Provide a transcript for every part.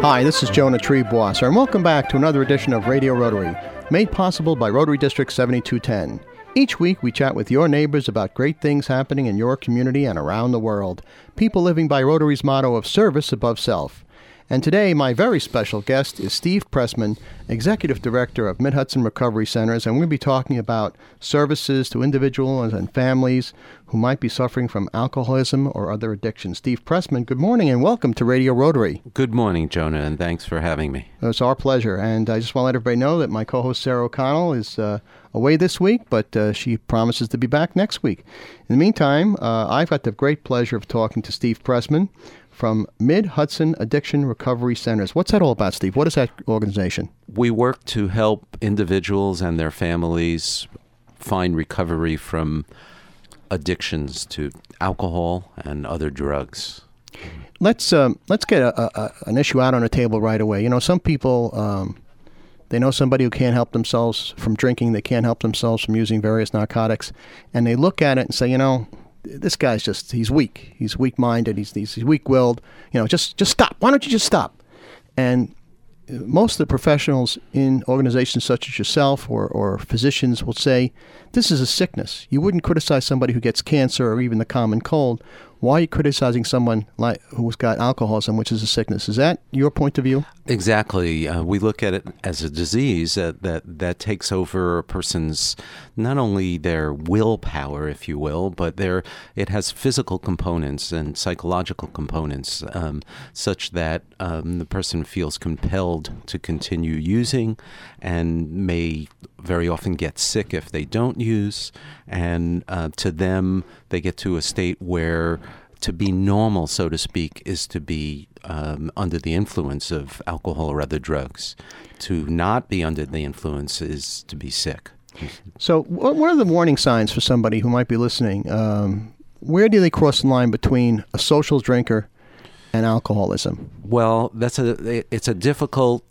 Hi, this is Jonah Triebwasser, and welcome back to another edition of Radio Rotary, made possible by Rotary District 7210. Each week, we chat with your neighbors about great things happening in your community and around the world, people living by Rotary's motto of service above self. And today, my very special guest is Steve Pressman, Executive Director of Mid Hudson Recovery Centers, and we're going to be talking about services to individuals and families who might be suffering from alcoholism or other addictions. Steve Pressman, good morning and welcome to Radio Rotary. Good morning, Jonah, and thanks for having me. It's our pleasure. And I just want to let everybody know that my co host Sarah O'Connell is uh, away this week, but uh, she promises to be back next week. In the meantime, uh, I've got the great pleasure of talking to Steve Pressman from Mid Hudson Addiction Recovery Centers. What's that all about, Steve? What is that organization? We work to help individuals and their families find recovery from addictions to alcohol and other drugs. Let's um, let's get a, a, an issue out on the table right away. You know, some people um, they know somebody who can't help themselves from drinking, they can't help themselves from using various narcotics, and they look at it and say, you know, this guy's just he's weak. He's weak minded. He's, he's weak willed. You know, just just stop. Why don't you just stop? And uh, most of the professionals in organizations such as yourself or, or physicians will say, this is a sickness. You wouldn't criticize somebody who gets cancer or even the common cold why are you criticizing someone like who's got alcoholism, which is a sickness? Is that your point of view? Exactly. Uh, we look at it as a disease that, that that takes over a person's not only their willpower, if you will, but their it has physical components and psychological components, um, such that um, the person feels compelled to continue using, and may very often get sick if they don't use, and uh, to them they get to a state where to be normal, so to speak, is to be um, under the influence of alcohol or other drugs. To not be under the influence is to be sick. So, what are the warning signs for somebody who might be listening? Um, where do they cross the line between a social drinker and alcoholism? Well, that's a it's a difficult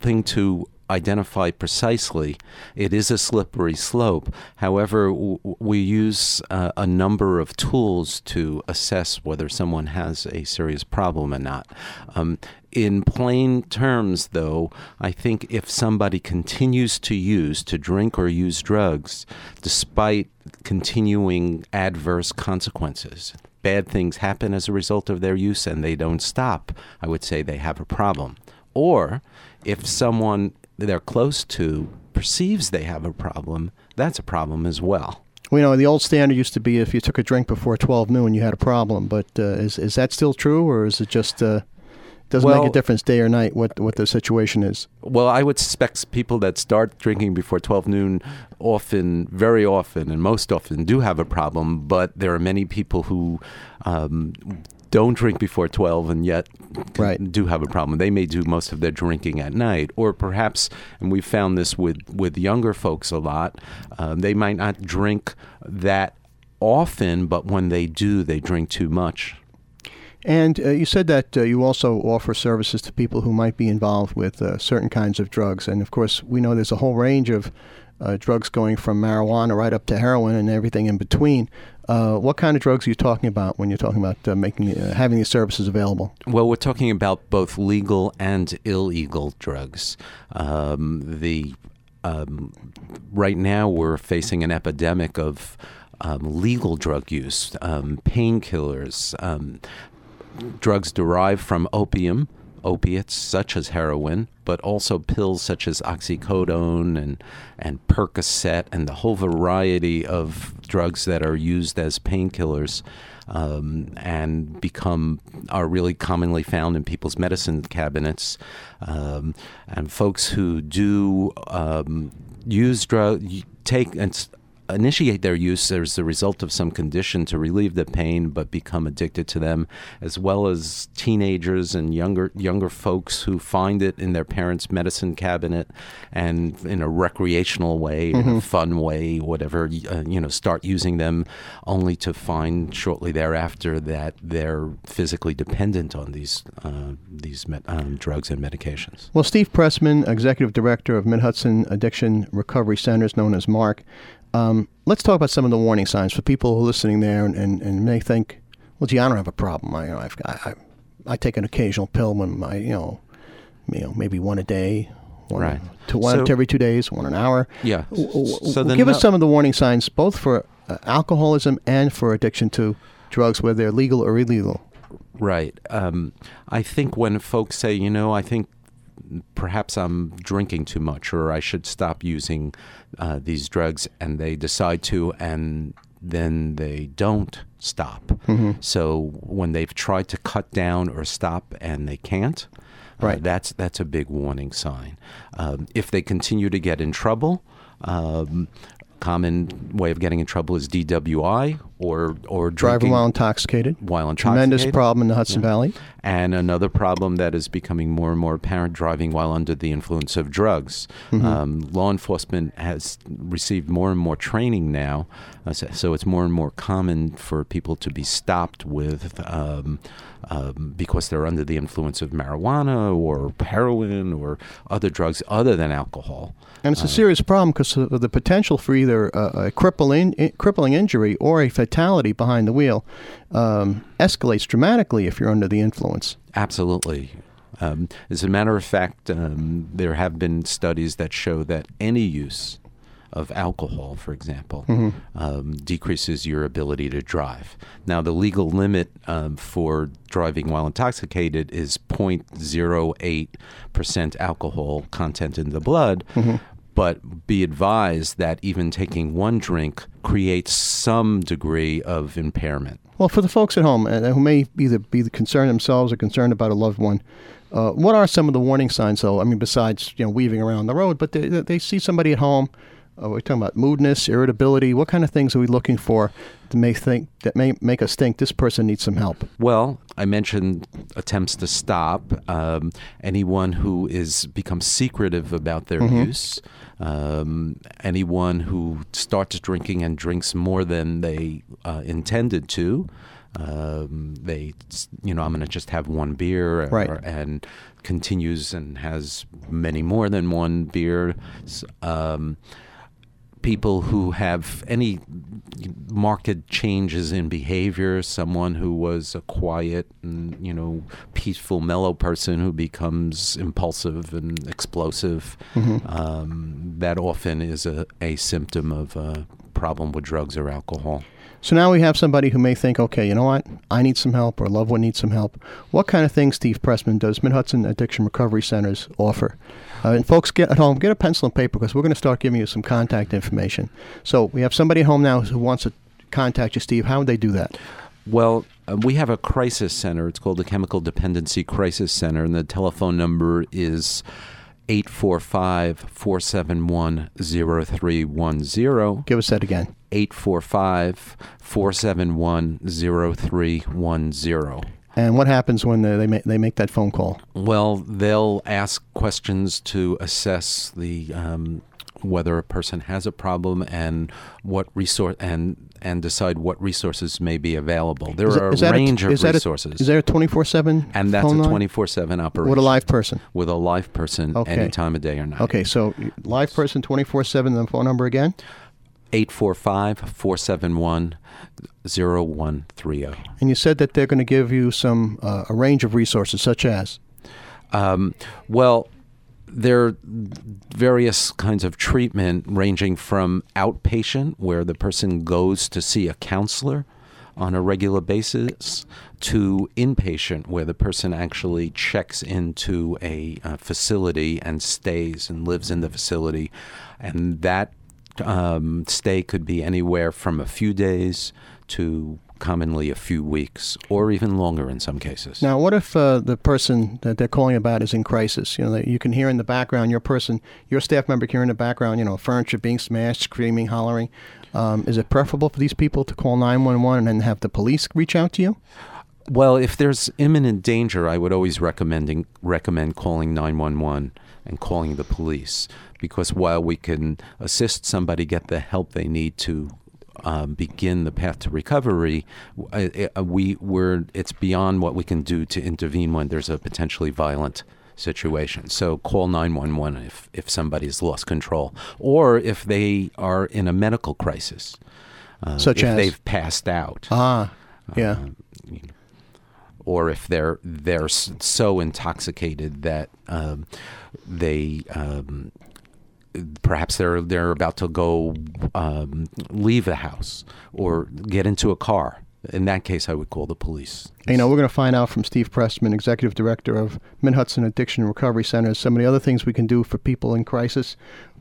thing to identify precisely. It is a slippery slope. However, w- we use uh, a number of tools to assess whether someone has a serious problem or not. Um, in plain terms, though, I think if somebody continues to use, to drink or use drugs, despite continuing adverse consequences, bad things happen as a result of their use and they don't stop, I would say they have a problem. Or if someone they're close to perceives they have a problem, that's a problem as well. We know the old standard used to be if you took a drink before 12 noon, you had a problem. But uh, is is that still true, or is it just uh, doesn't well, make a difference day or night what what the situation is? Well, I would suspect people that start drinking before 12 noon often, very often, and most often do have a problem. But there are many people who um, don't drink before 12 and yet right. do have a problem. They may do most of their drinking at night, or perhaps, and we've found this with, with younger folks a lot, uh, they might not drink that often, but when they do, they drink too much. And uh, you said that uh, you also offer services to people who might be involved with uh, certain kinds of drugs. And of course, we know there's a whole range of uh, drugs going from marijuana right up to heroin and everything in between. Uh, what kind of drugs are you talking about when you're talking about uh, making uh, having these services available? Well, we're talking about both legal and illegal drugs. Um, the um, right now we're facing an epidemic of um, legal drug use, um, painkillers, um, drugs derived from opium opiates such as heroin, but also pills such as oxycodone and and Percocet and the whole variety of drugs that are used as painkillers. Um, and become are really commonly found in people's medicine cabinets. Um, and folks who do um, use drugs, take and initiate their use as a result of some condition to relieve the pain but become addicted to them as well as teenagers and younger younger folks who find it in their parents medicine cabinet and in a recreational way mm-hmm. in a mm-hmm. fun way whatever uh, you know start using them only to find shortly thereafter that they're physically dependent on these uh, these um, drugs and medications well Steve Pressman executive director of Mid Hudson Addiction Recovery Centers known as MARC um, let's talk about some of the warning signs for people who are listening there and, and, and may think, well, gee, I don't have a problem. I, you know, I've, I, I, I take an occasional pill when my, you know, you know, maybe one a day, one Right. to one So- to every two days, one an hour. Yeah. So give nu- us some of the warning signs, both for uh, alcoholism and for addiction to drugs, whether they're legal or illegal. Right. Um, I think when folks say, you know, I think perhaps I'm drinking too much or I should stop using uh, these drugs, and they decide to, and then they don't stop. Mm-hmm. So when they've tried to cut down or stop and they can't, uh, Right. that's that's a big warning sign. Um, if they continue to get in trouble, um, common way of getting in trouble is DWI or or Driving while intoxicated. while intoxicated, Tremendous problem in the Hudson Valley. And another problem that is becoming more and more apparent driving while under the influence of drugs. Um, law enforcement has received more and more training now, uh, so, so it's more and more common for people to be stopped with. Um, um, because they're under the influence of marijuana or heroin or other drugs other than alcohol. And it's a serious problem because of the potential for either a, a crippling, i- crippling injury or a fatality behind the wheel um, escalates dramatically if you're under the influence. Absolutely. Um, as a matter of fact, um, there have been studies that show that any use of alcohol, for example, um, decreases your ability to drive. Now, the legal limit um, for driving while intoxicated is 0.08% alcohol content in the blood. But be advised that even taking one drink creates some degree of impairment. Well, for the folks at home uh, who may either be concerned themselves or concerned about a loved one, uh, what are some of the warning signs? Though I mean, besides you know weaving around the road, but they, they see somebody at home. Uh, we're talking about moodiness, irritability. What kind of things are we looking for to make think that may make us think this person needs some help? Well, I mentioned attempts to stop. Um, anyone who is becomes secretive about their use. Um, anyone who starts drinking and drinks more than they uh, intended to. Um, they, you know, I'm going to just have one beer, Right. or- and continues and has many more than one beer. Um, people who have any marked changes in behavior, someone who was a quiet and you know peaceful, mellow person who becomes impulsive and explosive, um, that often is a, a symptom of a problem with drugs or alcohol. So now we have somebody who may think, okay, you know what? I need some help or a loved one needs some help. What kind of things, Steve Pressman, does Mid Hudson Addiction Recovery Centers offer? Uh, and folks, get at home, get a pencil and paper because we're going to start giving you some contact information. So we have somebody at home now who wants to contact you, Steve. How would they do that? Well, uh, we have a crisis center. It's called the Chemical Dependency Crisis Center, and the telephone number is 845 471 0310. Give us that again. 845 471 0310. And what happens when they, they, make, they make that phone call? Well, they'll ask questions to assess the um, whether a person has a problem and what resource and and decide what resources may be available. There Is are a range a, of that a- resources, is there a 24 7 and that's a twenty four seven operation With a live person. with a live person Okay. any time of day or night. Okay, so live person 24 7, the phone number again? 845 471 0130. And you said that they're going to give you some uh, a range of resources, such as Um, well, there are various kinds of treatment ranging from outpatient, where the person goes to see a counselor on a regular basis, to inpatient, where the person actually checks into a facility and stays and lives in the facility. And that um, stay could be anywhere from a few days to commonly a few weeks or even longer in some cases. Now, what if uh, the person that they're calling about is in crisis? You know, you can hear in the background your person, your staff member can hear in the background, you know, furniture being smashed, screaming, hollering. Um, is it preferable for these people to call 911 and then have the police reach out to you? Well, if there's imminent danger, I would always recommending recommend calling 911 and calling the police because while we can assist somebody get the help they need to um, begin the path to recovery, uh, uh, we we're it's beyond what we can do to intervene when there's a potentially violent situation. So call 911 if if somebody's lost control or if they are in a medical crisis. Uh, Such if as? they've passed out Ah, yeah. you know, or if they're they're so intoxicated that um, they um, perhaps they're they're about to go um, leave the house or get into a car. In that case, I would call the police. You know, we're going to find out from Steve Pressman, Executive Director of Mid Hudson Addiction Recovery Centers, some of the other things we can do for people in crisis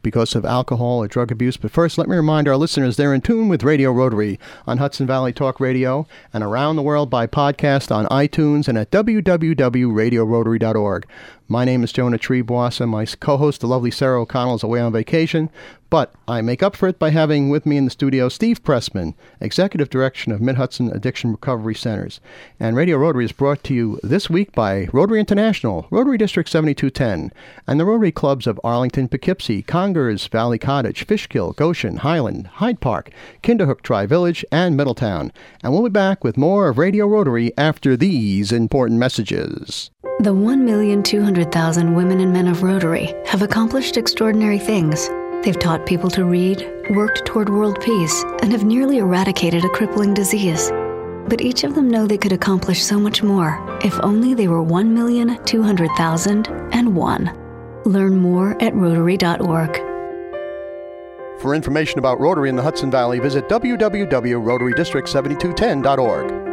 because of alcohol or drug abuse. But first, let me remind our listeners they're in tune with Radio Rotary on Hudson Valley Talk Radio and around the world by podcast on iTunes and at www.radiorotary.org. My name is Jonah Triebwasser. My co-host, the lovely Sarah O'Connell, is away on vacation, but I make up for it by having with me in the studio Steve Pressman, Executive Director of Mid-Hudson Addiction Recovery Centers. And Radio Rotary is brought to you this week by Rotary International, Rotary District 7210, and the Rotary Clubs of Arlington, Poughkeepsie, Congers, Valley Cottage, Fishkill, Goshen, Highland, Hyde Park, Kinderhook Tri-Village, and Middletown. And we'll be back with more of Radio Rotary after these important messages. The 1,200,000 women and men of Rotary have accomplished extraordinary things. They've taught people to read, worked toward world peace, and have nearly eradicated a crippling disease. But each of them know they could accomplish so much more if only they were 1,200,001. Learn more at Rotary.org. For information about Rotary in the Hudson Valley, visit www.rotarydistrict7210.org.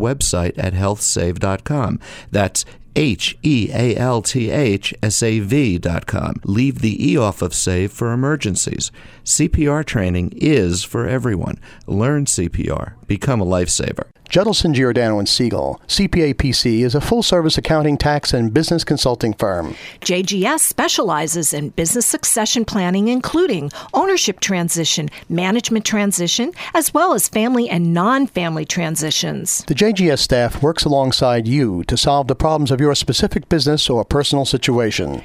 website at healthsave.com. That's H E A L T H S A V dot com. Leave the E off of SAVE for emergencies. CPR training is for everyone. Learn CPR. Become a lifesaver. Judelson, Giordano and Siegel, CPA PC, is a full-service accounting, tax, and business consulting firm. JGS specializes in business succession planning, including ownership transition, management transition, as well as family and non-family transitions. The JGS staff works alongside you to solve the problems of your specific business or personal situation.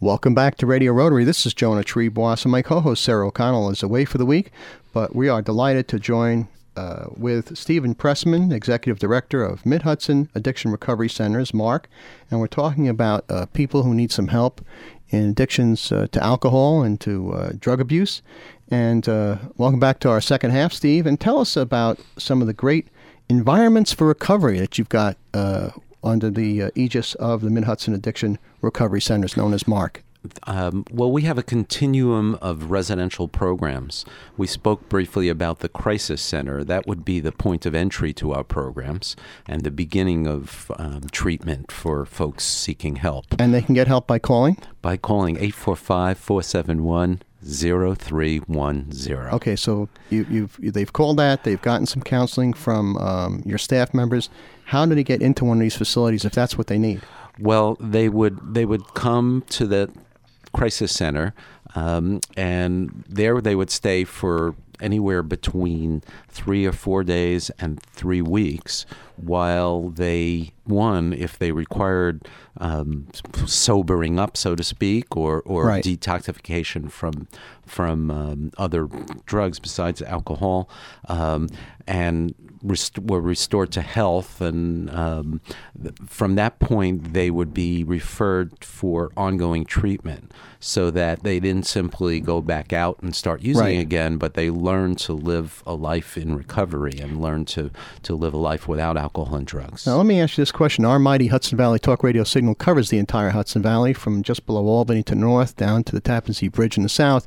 Welcome back to Radio Rotary. This is Jonah Triebwasser, and my co-host Sarah O'Connell is away for the week, but we are delighted to join uh, with Stephen Pressman, Executive Director of Mid Hudson Addiction Recovery Centers, MARC, and we're talking about uh, people who need some help in addictions uh, to alcohol and to uh, drug abuse. And uh, welcome back to our second half, Steve, and tell us about some of the great environments for recovery that you've got uh, under the uh, aegis of the Mid Hudson Addiction Recovery Centers, known as MARC? Um, well, we have a continuum of residential programs. We spoke briefly about the Crisis Center. That would be the point of entry to our programs and the beginning of um, treatment for folks seeking help. And they can get help by calling? By calling 845 471 0310. Okay, so you, you've, they've called that, they've gotten some counseling from um, your staff members. How do they get into one of these facilities if that's what they need? Well, they would they would come to the crisis center, um, and there they would stay for anywhere between three or four days and three weeks while they one if they required um, sobering up so to speak or, or Right. detoxification from from um, other drugs besides alcohol um, and rest- were restored to health and um, th- from that point they would be referred for ongoing treatment so that they didn't simply go back out and start using Right. again but they learned to live a life in recovery and learn to, to live a life without alcohol and drugs Now, let me ask you this question. Our mighty Hudson Valley Talk Radio signal covers the entire Hudson Valley from just below Albany to the north down to the Tappan Zee Bridge in the south.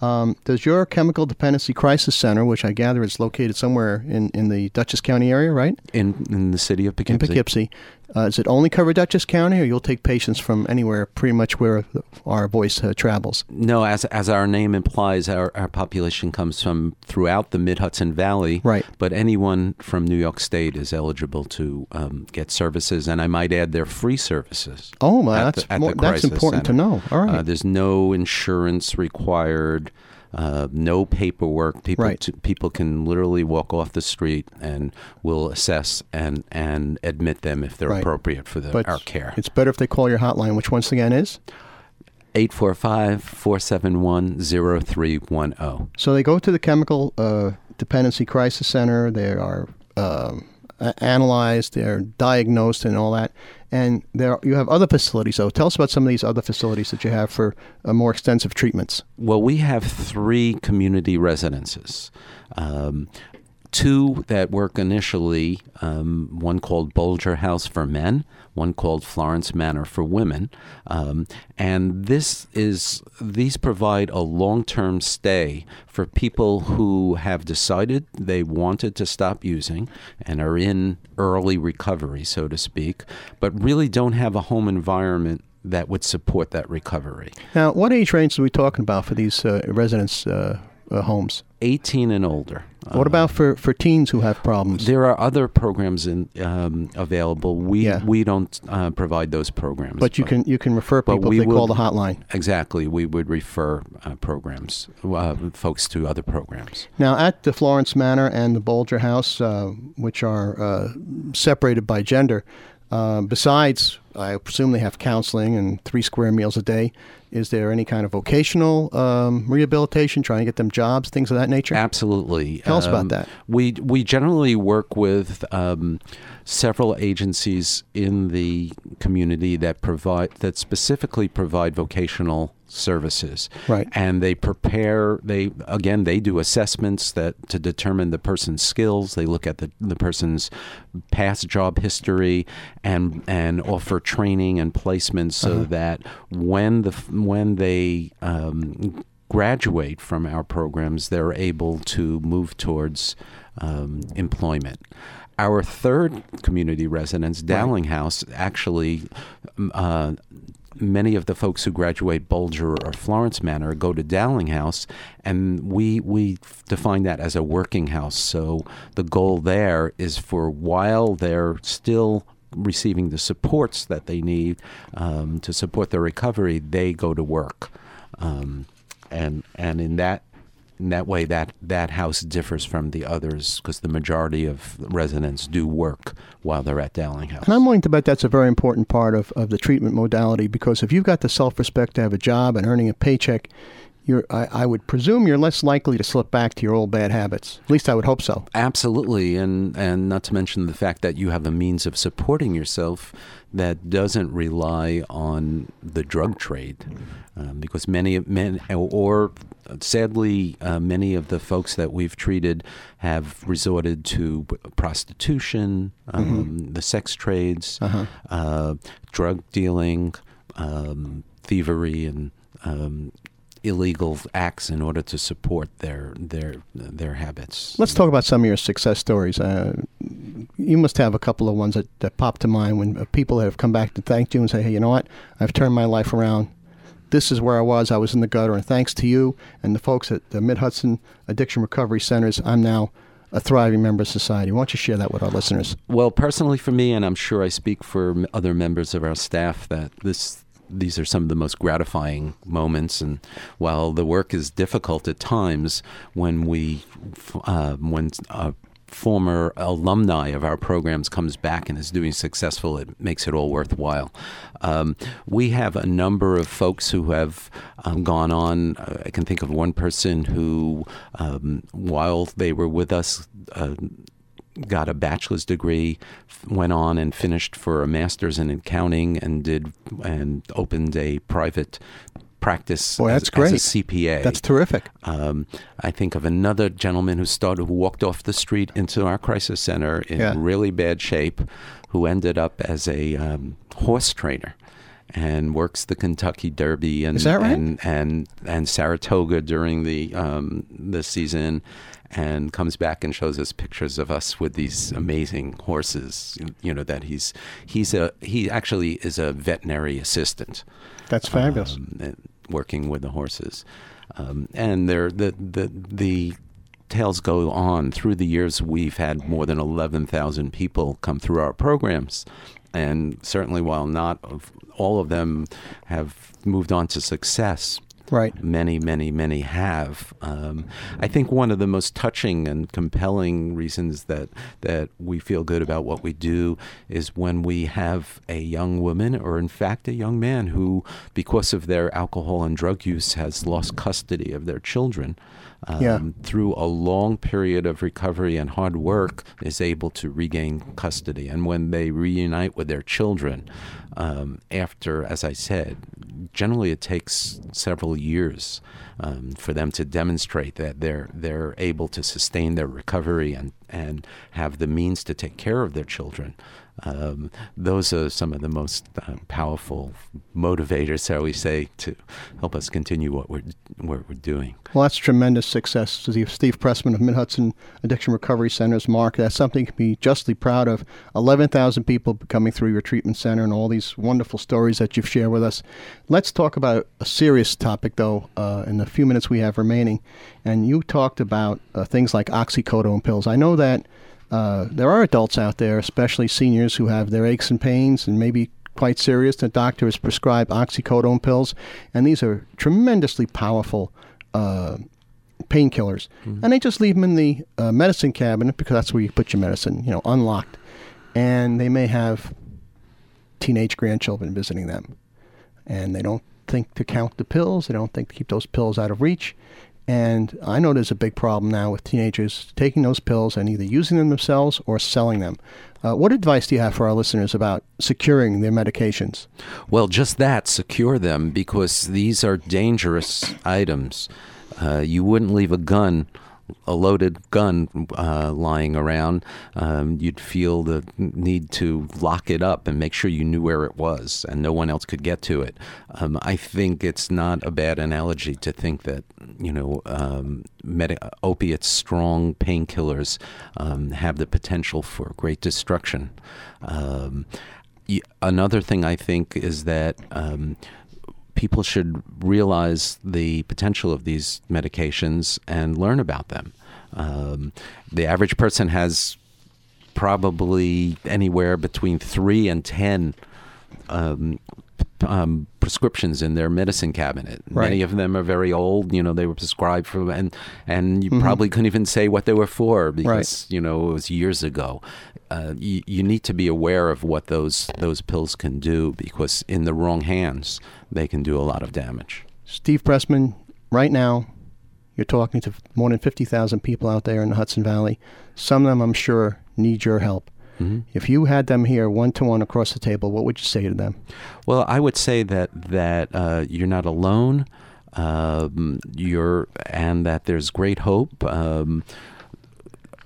Um, does your chemical dependency crisis center, which I gather is located somewhere in, in the Dutchess County area, right? In in the city of Poughkeepsie. In Poughkeepsie. Uh, does it only cover Dutchess County, or you'll take patients from anywhere, pretty much where our voice uh, travels? No, as as our name implies, our, our population comes from throughout the Mid Hudson Valley. Right. But anyone from New York State is eligible to um, get services, and I might add, they're free services. Oh, at that's the- more, that's important to know. All right. Uh, there's no insurance required. Uh, no paperwork. People Right. t- people can literally walk off the street and we'll assess and, and admit them if they're Right. appropriate for the, but our care. it's better if they call your hotline, which once again is. 845 471 0310. So they go to the chemical uh, dependency crisis center. They are um, analyzed. They're diagnosed and all that. And there you have other facilities. So tell us about some of these other facilities that you have for uh, more extensive treatments. Well, we have three community residences. Um, two that work initially, um, one called Bolger House for men, one called Florence Manor for women. Um, and this is these provide a long-term stay for people who have decided they wanted to stop using and are in early recovery, so to speak, but really don't have a home environment that would support that recovery. Now, what age range are we talking about for these uh, residence uh, uh, homes? 18 and older. What Uh, about for, for teens who have problems? There are other programs in, um, available. We Yeah. we don't uh, provide those programs. But you can you can refer people we if they call the hotline. exactly. We would refer uh, programs, uh, folks to other programs. Now, at the Florence Manor and the Bolger House, uh, which are uh, separated by gender, uh, besides, I presume they have counseling and three square meals a day. Is there any kind of vocational um, rehabilitation, trying to get them jobs, things of that nature? Absolutely. Tell us about Um, that. We we generally work with um, several agencies in the community that provide that specifically provide vocational services. Right. And they prepare. They again they do assessments that to determine the person's skills. They look at the the person's past job history and and offer training and placement so Uh-huh. that when the when they um, graduate from our programs, they're able to move towards um, employment. Our third community residence, Dowling House, actually, uh, many of the folks who graduate Bolger or Florence Manor go to Dowling House, and we we define that as a working house. So the goal there is for while they're still receiving the supports that they need um, to support their recovery, they go to work, um, and and in that in that way that that house differs from the others because the majority of residents do work while they're at Dowling House. And I'm willing to bet that's a very important part of, of the treatment modality because if you've got the self respect to have a job and earning a paycheck, you're, I, I would presume you're less likely to slip back to your old bad habits. At least I would hope so. Absolutely, and and not to mention the fact that you have a means of supporting yourself that doesn't rely on the drug trade, um, because many men or sadly uh, many of the folks that we've treated have resorted to prostitution, um, the sex trades, uh, drug dealing, um, thievery, and um, illegal acts in order to support their their their habits. Let's talk about some of your success stories. Uh, you must have a couple of ones that, that pop to mind when uh, people have come back to thank you and say, hey, you know what? I've turned my life around. This is where I was. I was in the gutter. And thanks to you and the folks at the Mid Hudson Addiction Recovery Centers, I'm now a thriving member of society. Why don't you share that with our listeners? Well, personally for me, and I'm sure I speak for other members of our staff, that this these are some of the most gratifying moments. And while the work is difficult at times, when we uh, when a former alumni of our programs comes back and is doing successful, it makes it all worthwhile. Um, we have a number of folks who have um, gone on. Uh, I can think of one person who, um, while they were with us. Uh, got a bachelor's degree, went on and finished for a master's in accounting, and did and opened a private practice. Boy, as- that's great. As a CPA. That's terrific. Um, I think of another gentleman who started, who walked off the street into our crisis center in Yeah. really bad shape, who ended up as a um, horse trainer. And works the Kentucky Derby and right? and and, and Saratoga during the um, the season. And comes back and shows us pictures of us with these amazing horses. You know that he's he's a he actually is a veterinary assistant That's fabulous. um, working with the horses. Um, and they're, the, the, the tales go on. Through the years, we've had more than 11,000 people come through our programs. And certainly, while not of, all of them have moved on to success, right. many, many, many have. Um, I think one of the most touching and compelling reasons that that we feel good about what we do is when we have a young woman, or in fact a young man, who, because of their alcohol and drug use, has lost custody of their children. Um, Yeah. Through a long period of recovery and hard work, is able to regain custody. And when they reunite with their children, um, after, as I said, generally it takes several years um, for them to demonstrate that they're they're able to sustain their recovery and and have the means to take care of their children. Um, those are some of the most uh, powerful motivators, shall we say, to help us continue what we're what we're doing. Well, that's tremendous success. Steve, Steve Pressman of Mid Hudson Addiction Recovery Centers, MARC, that's something to be justly proud of. 11,000 people coming through your treatment center and all these wonderful stories that you've shared with us. Let's talk about a serious topic, though, uh, in the few minutes we have remaining. And you talked about uh, things like oxycodone pills. I know that uh, there are adults out there, especially seniors, who have their aches and pains and maybe quite serious. The doctor has prescribed oxycodone pills, and these are tremendously powerful uh, painkillers. And they just leave them in the uh, medicine cabinet because that's where you put your medicine, you know, unlocked. And they may have teenage grandchildren visiting them, and they don't think to count the pills. They don't think to keep those pills out of reach. And I know there's a big problem now with teenagers taking those pills and either using them themselves or selling them. Uh, what advice do you have for our listeners about securing their medications? Well, just that, secure them because these are dangerous items. Uh, you wouldn't leave a gun, a loaded gun, uh, lying around. Um, you'd feel the need to lock it up and make sure you knew where it was and no one else could get to it. Um, I think it's not a bad analogy to think that, you know, um, medi- opiates, strong painkillers, um, have the potential for great destruction. Um, y- another thing I think is that um, people should realize the potential of these medications and learn about them. Um, the average person has probably anywhere between three and ten um, um, prescriptions in their medicine cabinet. Right. Many of them are very old. You know, they were prescribed for, and and you probably couldn't even say what they were for because you know it was years ago. Uh, you, you need to be aware of what those those pills can do because in the wrong hands they can do a lot of damage. Steve Pressman, right now, you're talking to more than 50,000 people out there in the Hudson Valley. Some of them, I'm sure, need your help. If you had them here one to one across the table, what would you say to them? Well, I would say that that uh, you're not alone. Um, you're and that there's great hope. Um,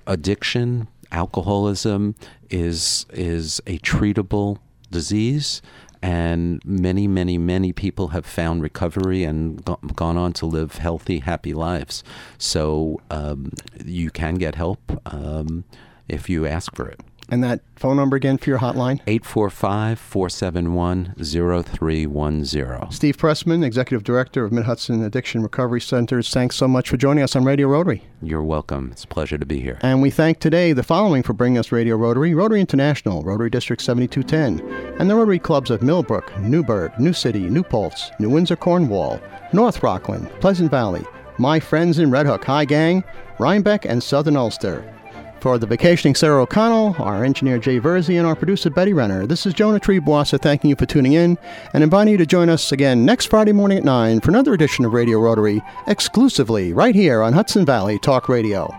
addiction, alcoholism is is a treatable disease, and many, many, many people have found recovery and go- gone on to live healthy, happy lives. So um, you can get help um, if you ask for it. And that phone number again for your hotline? 845 471 0310. Steve Pressman, Executive Director of Mid Hudson Addiction Recovery Centers, thanks so much for joining us on Radio Rotary. You're welcome. It's a pleasure to be here. And we thank today the following for bringing us Radio Rotary Rotary International, Rotary District 7210, and the Rotary Clubs of Millbrook, Newburgh, New City, New Paltz, New Windsor, Cornwall, North Rockland, Pleasant Valley, my friends in Red Hook, High Gang, Rhinebeck, and Southern Ulster. For the vacationing Sarah O'Connell, our engineer Jay Verzi, and our producer Betty Renner, this is Jonah Triebwasser thanking you for tuning in and inviting you to join us again next Friday morning at 9 for another edition of Radio Rotary, exclusively right here on Hudson Valley Talk Radio.